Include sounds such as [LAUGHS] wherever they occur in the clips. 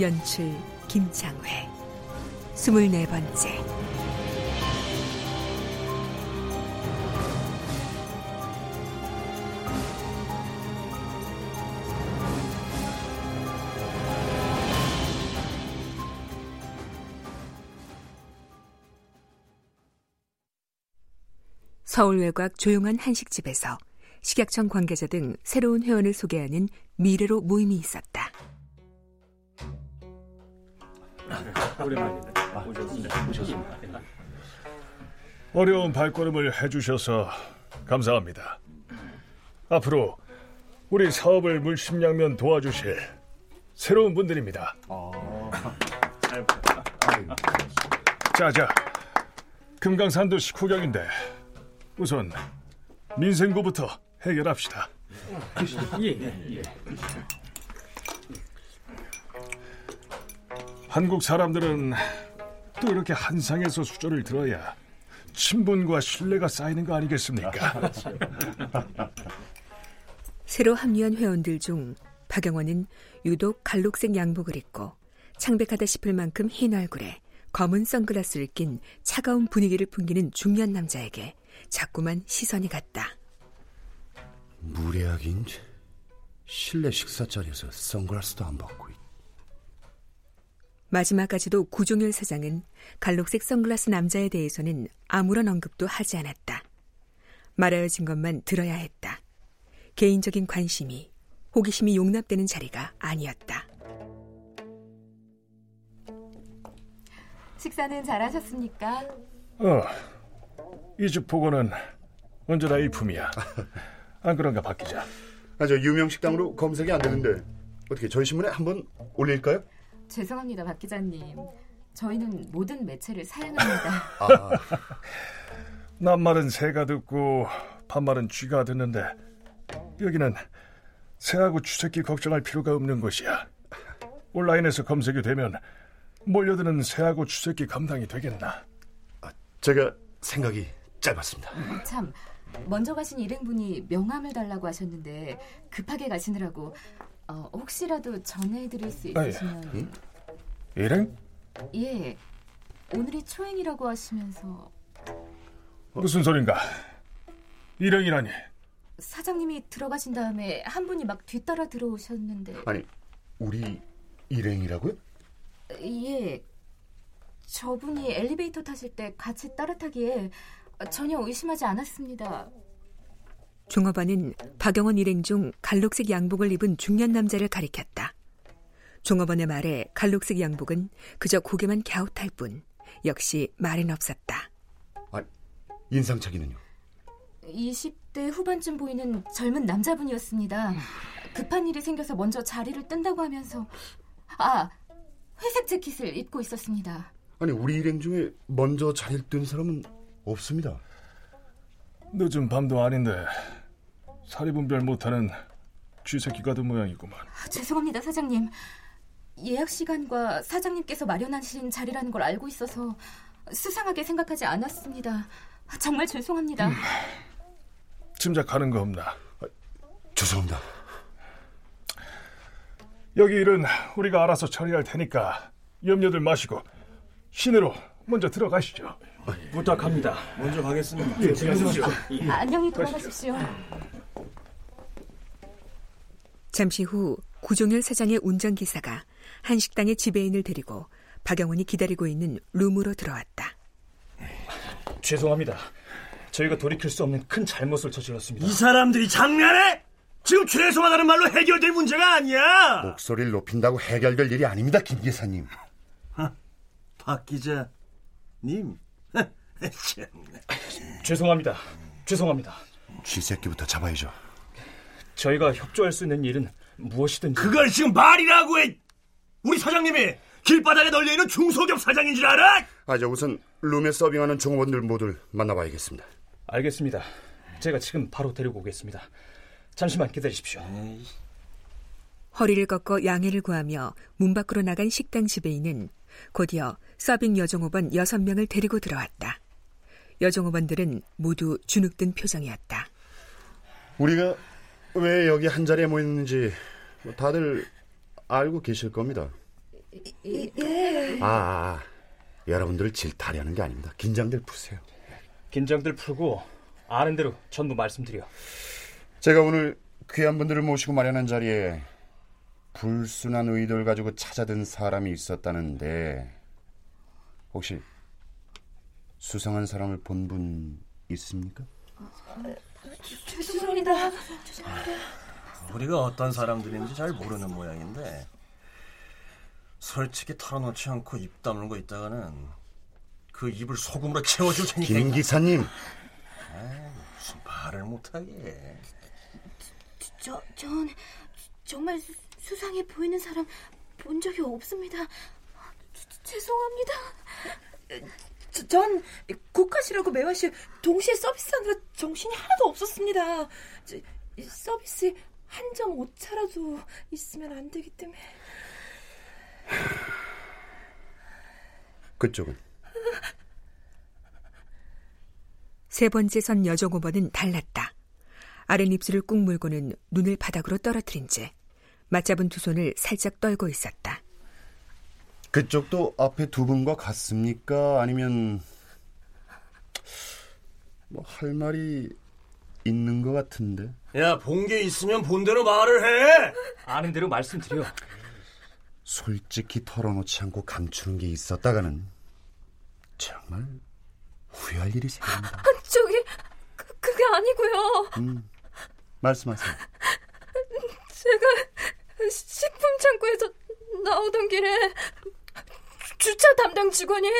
연출 김창회 스물네 번째 서울 외곽 조용한 한식집에서 식약청 관계자 등 새로운 회원을 소개하는 미래로 모임이 있었다. 어려운 발걸음을 해주셔서 감사합니다. 앞으로 우리 사업을 물심양면 도와주실 새로운 분들입니다. 자자, 금강산도 식후경인데 우선 민생고부터 해결합시다. 한국 사람들은 또 이렇게 한상에서 수저를 들어야 친분과 신뢰가 쌓이는 거 아니겠습니까? [LAUGHS] 새로 합류한 회원들 중 박영원은 유독 갈록색 양복을 입고 창백하다 싶을 만큼 흰 얼굴에 검은 선글라스를 낀 차가운 분위기를 풍기는 중년 남자에게 자꾸만 시선이 갔다. 무례하긴 실내 식사 자리에서 선글라스도 안 벗고 있- 마지막까지도 구종열 사장은 갈록색 선글라스 남자에 대해서는 아무런 언급도 하지 않았다. 말하여진 것만 들어야 했다. 개인적인 관심이, 호기심이 용납되는 자리가 아니었다. 식사는 잘하셨습니까? 어, 이 집 보고는 언제나 일품이야. [LAUGHS] 안 그런가 박 기자? 아, 저 유명 식당으로 검색이 안 되는데 어떻게 저희 신문에 한번 올릴까요? 죄송합니다, 박 기자님. 저희는 모든 매체를 사양합니다. [LAUGHS] 아, 남말은 새가 듣고 반말은 쥐가 듣는데 여기는 새하고 쥐새끼 걱정할 필요가 없는 곳이야. 온라인에서 검색이 되면 몰려드는 새하고 쥐새끼 감당이 되겠나? 제가 생각이 짧았습니다. 참, 먼저 가신 일행분이 명함을 달라고 하셨는데 급하게 가시느라고 어, 혹시라도 전해드릴 수 아, 예. 있으시면 일행? 예, 오늘이 초행이라고 하시면서 무슨 소린가? 일행이라니. 사장님이 들어가신 다음에 한 분이 막 뒤따라 들어오셨는데 아니, 우리 일행이라고요? 예, 저분이 엘리베이터 타실 때 같이 따라 타기에 전혀 의심하지 않았습니다. 종업원은 박영원 일행 중 갈록색 양복을 입은 중년 남자를 가리켰다. 종업원의 말에 갈록색 양복은 그저 고개만 갸웃할 뿐 역시 말은 없었다. 아, 인상착의는요? 20대 후반쯤 보이는 젊은 남자분이었습니다. 급한 일이 생겨서 먼저 자리를 뜬다고 하면서 아 회색 재킷을 입고 있었습니다. 아니, 우리 일행 중에 먼저 자리를 뜬 사람은 없습니다. 늦은 밤도 아닌데 사리 분별 못하는 쥐새끼가 된 모양이구만. 아, 죄송합니다 사장님. 예약 시간과 사장님께서 마련하신 자리라는 걸 알고 있어서 수상하게 생각하지 않았습니다. 정말 죄송합니다. 짐작하는 거 없나? 죄송합니다. 여기 일은 우리가 알아서 처리할 테니까 염려들 마시고 시내로 먼저 들어가시죠. 부탁합니다. 먼저 가겠습니다. 아, 안녕히 돌아가십시오. 잠시 후 구종열 사장의 운전기사가 한 식당의 지배인을 데리고 박영훈이 기다리고 있는 룸으로 들어왔다. 죄송합니다. 저희가 돌이킬 수 없는 큰 잘못을 저질렀습니다. 이 사람들이 장난해? 지금 죄송하다는 말로 해결될 문제가 아니야. 목소리를 높인다고 해결될 일이 아닙니다, 김 기사님. 박 기자 님. [LAUGHS] 죄송합니다. 죄송합니다. 쥐새끼부터 잡아야죠. 저희가 협조할 수 있는 일은 무엇이든지. 그걸 지금 말이라고 해. 우리 사장님이 길바닥에 널려 있는 중소기업 사장인 줄 알아? 아, 저 우선 룸에 서빙하는 종업원들 모두 만나봐야겠습니다. 알겠습니다. 제가 지금 바로 데리고 오겠습니다. 잠시만 기다리십시오. 허리를 꺾어 양해를 구하며 문 밖으로 나간 식당 지배인은 곧이어 서빙 여종업원 6명을 데리고 들어왔다. 여종업원들은 모두 주눅든 표정이었다. 우리가 왜 여기 한 자리에 모였는지 뭐 다들 알고 계실 겁니다. 아, 아, 여러분들을 질타하려는 게 아닙니다. 긴장들 푸세요. 긴장들 풀고 아는 대로 전부 말씀드려. 제가 오늘 귀한 분들을 모시고 마련한 자리에 불순한 의도를 가지고 찾아든 사람이 있었다는데 혹시 수상한 사람을 본 분 있습니까? 죄송합니다. 우리가 어떤 사람들인지 잘 모르는 모양인데 솔직히 털어놓지 않고 입 다물는 거 있다가는 그 입을 소금으로 채워줄 테니까 김 기사님, 무슨 말을 못하게 저, 전 정말 수, 수상해 보이는 사람 본 적이 없습니다. 저- 죄송합니다. 저- 전 고카시라고 매화시 동시에 서비스하느라 정신이 하나도 없었습니다. 저, 이 서비스에 한점 오차라도 있으면 안 되기 때문에 그쪽은 세 번째 선 여종업원은 달랐다. 아랫입술을 꾹 물고는 눈을 바닥으로 떨어뜨린 채 맞잡은 두 손을 살짝 떨고 있었다. 그쪽도 앞에 두 분과 같습니까? 아니면 뭐 할 말이 있는 것 같은데. 야 본 게 있으면 본 대로 말을 해 아는 대로 말씀드려. 솔직히 털어놓지 않고 감추는 게 있었다가는 정말 후회할 일이 생깁니다. 저기 그, 그게 아니고요. 음, 말씀하세요. 제가 식품 창고에서 나오던 길에 주차 담당 직원이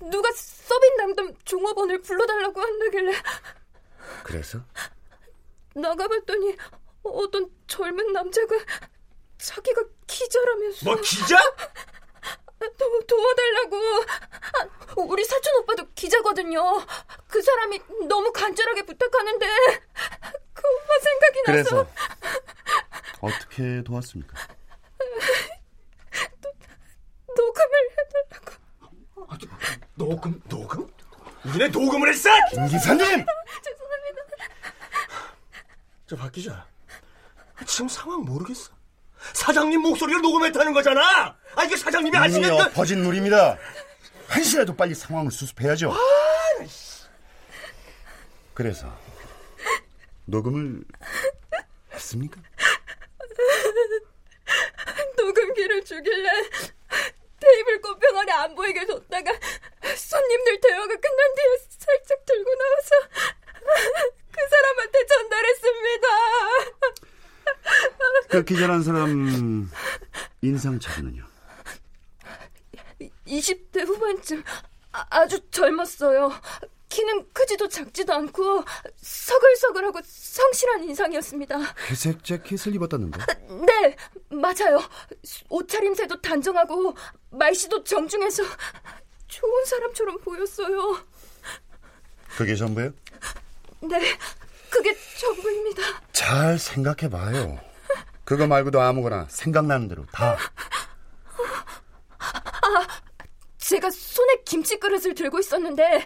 누가 서빙 담당 종업원을 불러달라고 한다길래 그래서 나가봤더니 어떤 젊은 남자가 자기가 기자라면서 뭐 기자? 도, 도와달라고 아, 우리 사촌 오빠도 기자거든요 그 사람이 너무 간절하게 부탁하는데 그 오빠 생각이 나서 그래서 어떻게 도왔습니까? 녹음을 해달라고 녹음 녹음? 우리네 녹음을 했어? 김 기사님! [LAUGHS] 죄송합니다 저 박 기자 지금 상황 모르겠어 사장님 목소리를 녹음했다는 거잖아 아 이게 사장님이 아시면 엎어진 물입니다. 한시라도 빨리 상황을 수습해야죠. 그래서 녹음을 했습니까? 녹음기를 주길래 테이블 꽃병아리 안 보이게 뒀다가 손님들 대화가 끝난 뒤에 살짝 들고 나와서 그 사람한테 전달했습니다. 그 기자란 사람 인상착의는요? 20대 후반쯤 아, 주 젊었어요. 키는 크지도 작지도 않고 서글서글하고 성실한 인상이었습니다. 회색 재킷을 입었다는데? 네, 맞아요. 옷차림새도 단정하고 말씨도 정중해서 좋은 사람처럼 보였어요. 그게 전부예요? 네, 그게 전부입니다. 잘 생각해봐요. 그거 말고도 아무거나 생각나는 대로 다. 제가 손에 김치 그릇을 들고 있었는데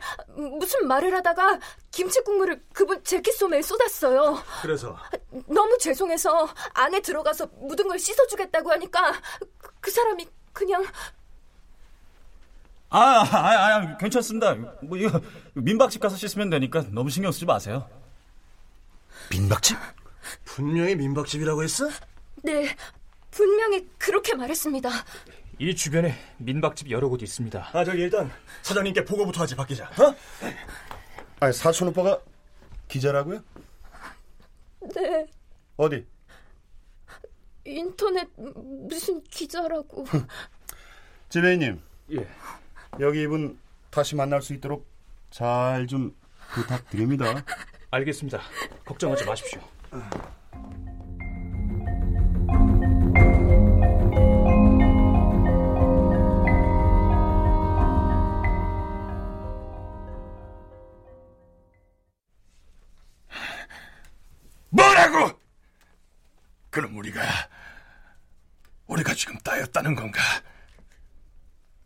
무슨 말을 하다가 김치 국물을 그분 재킷 소매에 쏟았어요. 그래서 너무 죄송해서 안에 들어가서 묻은 걸 씻어주겠다고 하니까 그, 그 사람이 그냥 아, 아, 아, 아, 괜찮습니다. 뭐 이거 민박집 가서 씻으면 되니까 너무 신경 쓰지 마세요. 민박집? 분명히 민박집이라고 했어? 네 분명히 그렇게 말했습니다. 이 주변에 민박집 여러 곳 있습니다. 아, 저기 일단 사장님께 보고부터 하지, 박 기자. 어? 아니, 사촌 오빠가 기자라고요? 네, 어디? 인터넷 무슨 기자라고. [LAUGHS] 지배인님. 예. 여기 이분 다시 만날 수 있도록 잘 좀 부탁드립니다. 알겠습니다. 걱정하지 마십시오.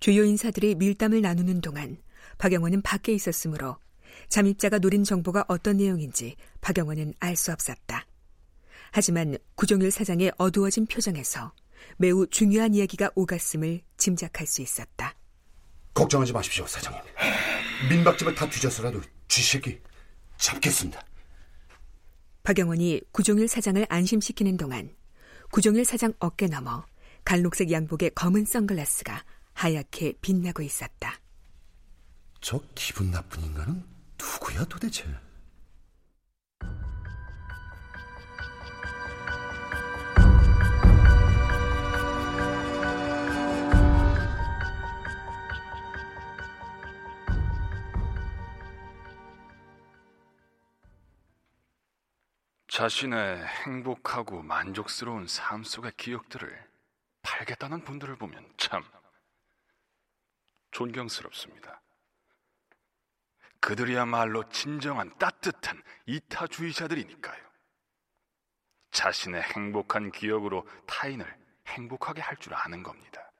주요 인사들이 밀담을 나누는 동안 박영원은 밖에 있었으므로 잠입자가 노린 정보가 어떤 내용인지 박영원은 알 수 없었다. 하지만 구종일 사장의 어두워진 표정에서 매우 중요한 이야기가 오갔음을 짐작할 수 있었다. 걱정하지 마십시오, 사장님. 민박집을 다 뒤져서라도 쥐새끼 잡겠습니다. 박영원이 구종일 사장을 안심시키는 동안 구종일 사장 어깨 너머 갈록색 양복의 검은 선글라스가 하얗게 빛나고 있었다. 저 기분 나쁜 인간은 누구야 도대체? 자신의 행복하고 만족스러운 삶 속의 기억들을 팔겠다는 분들을 보면 참 존경스럽습니다. 그들이야말로 진정한 따뜻한 이타주의자들이니까요. 자신의 행복한 기억으로 타인을 행복하게 할 줄 아는 겁니다.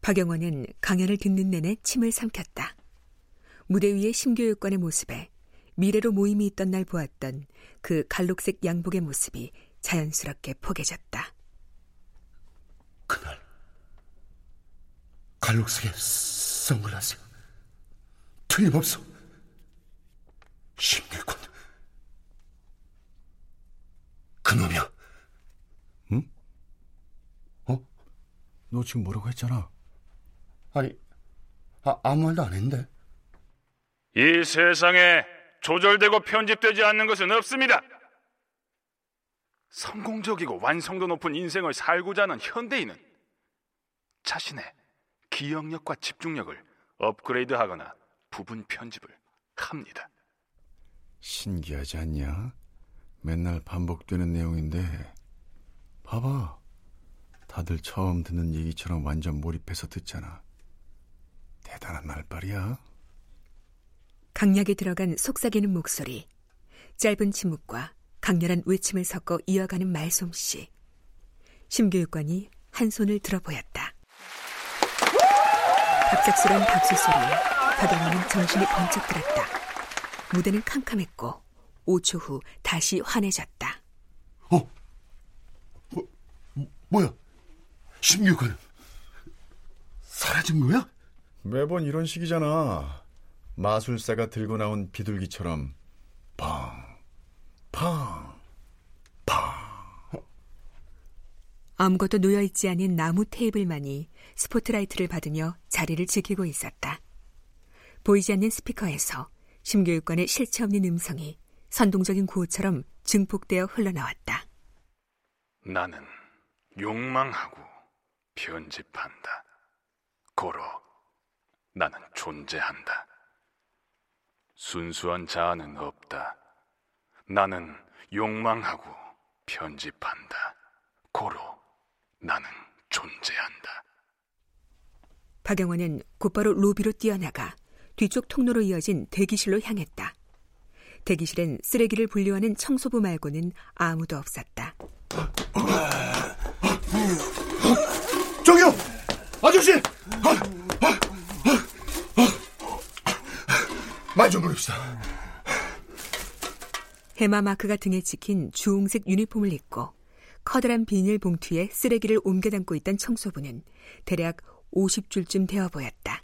박영원은 강연을 듣는 내내 침을 삼켰다. 무대 위의 심교육관의 모습에 미래로 모임이 있던 날 보았던 그 갈록색 양복의 모습이 자연스럽게 포개졌다. 그날 갈록색의 선글라스 틀림없어 심길군 그놈이야 응? 어? 너 지금 뭐라고 했잖아 아니 아, 아무 말도 안 했는데 이 세상에 조절되고 편집되지 않는 것은 없습니다. 성공적이고 완성도 높은 인생을 살고자 하는 현대인은 자신의 기억력과 집중력을 업그레이드하거나 부분 편집을 합니다. 신기하지 않냐? 맨날 반복되는 내용인데 봐봐 다들 처음 듣는 얘기처럼 완전 몰입해서 듣잖아 대단한 말빨이야 강약에 들어간 속삭이는 목소리, 짧은 침묵과 강렬한 외침을 섞어 이어가는 말솜씨. 심교육관이 한 손을 들어 보였다. 갑작스런 박수 소리에 박영호는 정신이 번쩍 들었다. 무대는 캄캄했고 5초 후 다시 환해졌다. 어? 뭐, 뭐야? 심교관 사라진 거야? 매번 이런 식이잖아 마술사가 들고 나온 비둘기처럼 팡, 팡, 팡. 아무것도 놓여있지 않은 나무 테이블만이 스포트라이트를 받으며 자리를 지키고 있었다. 보이지 않는 스피커에서 심교육관의 실체 없는 음성이 선동적인 구호처럼 증폭되어 흘러나왔다. 나는 욕망하고 편집한다. 고로 나는 존재한다. 순수한 자아는 없다. 나는 욕망하고 편집한다. 고로 나는 존재한다. 박영원은 곧바로 로비로 뛰어나가 뒤쪽 통로로 이어진 대기실로 향했다. 대기실엔 쓰레기를 분류하는 청소부 말고는 아무도 없었다. 저기요! 아저씨! 말좀 부릅시다. 해마 마크가 등에 찍힌 주홍색 유니폼을 입고 커다란 비닐 봉투에 쓰레기를 옮겨 담고 있던 청소부는 대략 50줄쯤 되어 보였다.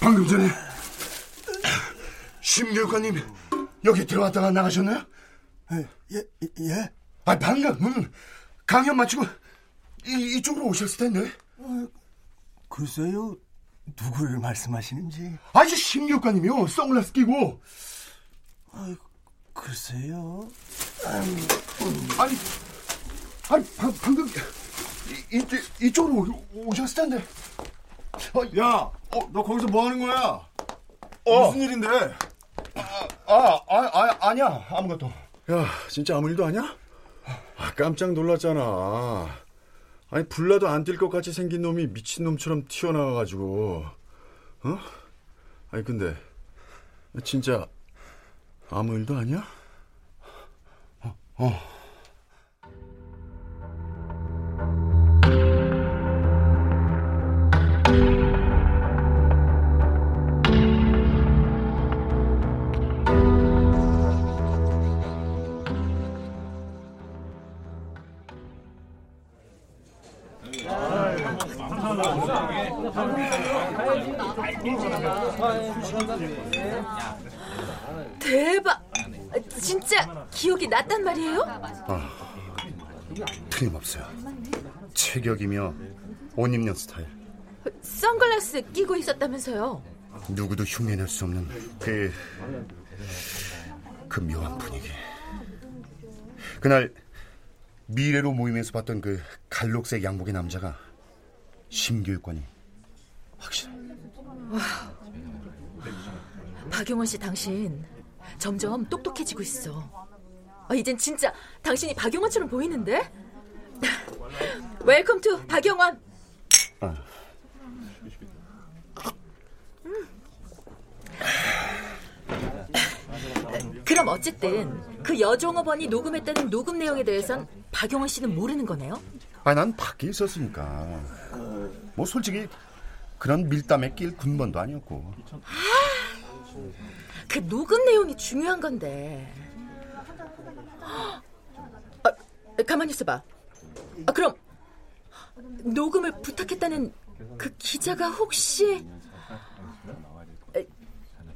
방금 전에 심교관님 여기 들어왔다가 나가셨나요? 예, 예. 아, 방금은 강연 마치고 이, 이쪽으로 오셨을 텐데. 어, 글쎄요, 누구를 말씀하시는지. 아저 심교관님이요. 선글라스 끼고. 아, 글쎄요. 아니, 아니 방, 방금 이, 이, 이쪽으로 오셨을 텐데. 어, 야, 어, 너 거기서 뭐 하는 거야? 어. 무슨 일인데? 아, 아, 아, 아니야. 아무것도. 야, 진짜 아무 일도 아니야? 아, 깜짝 놀랐잖아. 아니, 불나도 안 뛸 것 같이 생긴 놈이 미친 놈처럼 튀어나와가지고. 어? 아니, 근데, 진짜, 아무 일도 아니야? 어, 어. 대박! 진짜 기억이 났단 말이에요? 아, 틀림없어요. 체격이며 옷 입는 스타일. 선글라스 끼고 있었다면서요? 누구도 흉내낼 수 없는 그, 그 묘한 분위기. 그날 미래로 모임에서 봤던 그 갈록색 양복의 남자가 심교육관이 박용원 씨 당신 점점 똑똑해지고 있어. 아, 이젠 진짜 당신이 박용원처럼 보이는데? [LAUGHS] Welcome to 박용원. 아. 음. 그럼 어쨌든 그 여종업원이 녹음했다는 녹음 내용에 대해선 박용원 씨는 모르는 거네요? 아, 난 밖에 있었으니까. 뭐 솔직히 그런 밀담에 낄 군번도 아니었고. [GASPS] 그 녹음 내용이 중요한 건데. 아, [GASPS] 가만히 있어봐. 아, 그럼 녹음을 부탁했다는 그 기자가 혹시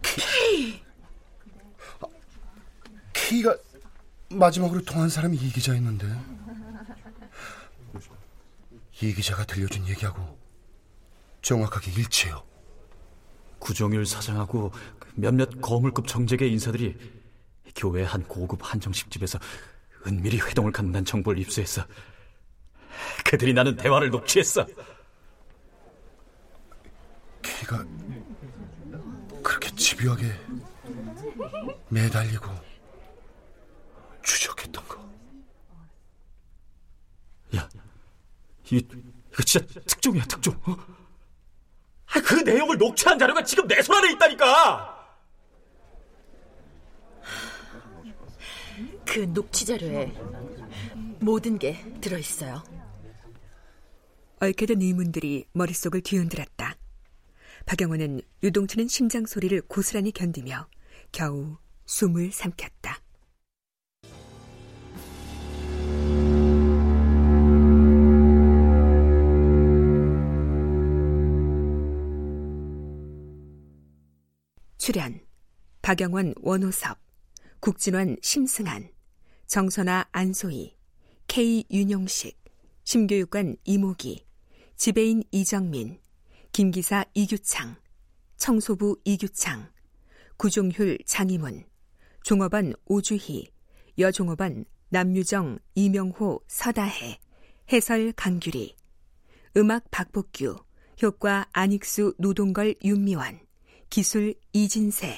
K? K가 마지막으로 통한 사람이 이 기자였는데 이 기자가 들려준 얘기하고 정확하게 일치해요. 구정일 사장하고 몇몇 거물급 정재계 인사들이 교회 한 고급 한정식 집에서 은밀히 회동을 갖는다는 정보를 입수했어. 그들이 나는 대화를 녹취했어. 걔가 그렇게 집요하게 매달리고 추적했던 거. 야, 이, 이거 진짜 특종이야, 특종. 어? 내용을 녹취한 자료가 지금 내 손 안에 있다니까! 그 녹취 자료에 모든 게 들어 있어요. 얽혀든 의문들이 머릿속을 뒤흔들었다. 박영호는 유동치는 심장 소리를 고스란히 견디며 겨우 숨을 삼켰다. 출연 박영원 원호섭 국진환 심승한 정선아 안소희 K 윤용식 심교육관 이모기 지배인 이정민 김기사 이규창 청소부 이규창 구종율 장희문 종업원 오주희 여종업원 남유정 이명호 서다해 해설 강규리 음악 박복규 효과 안익수 노동걸 윤미원 기술 이진세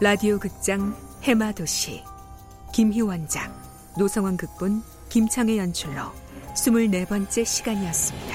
라디오 극장 해마도시 김희원작 노성원 극본 김창의 연출로 24번째 시간이었습니다.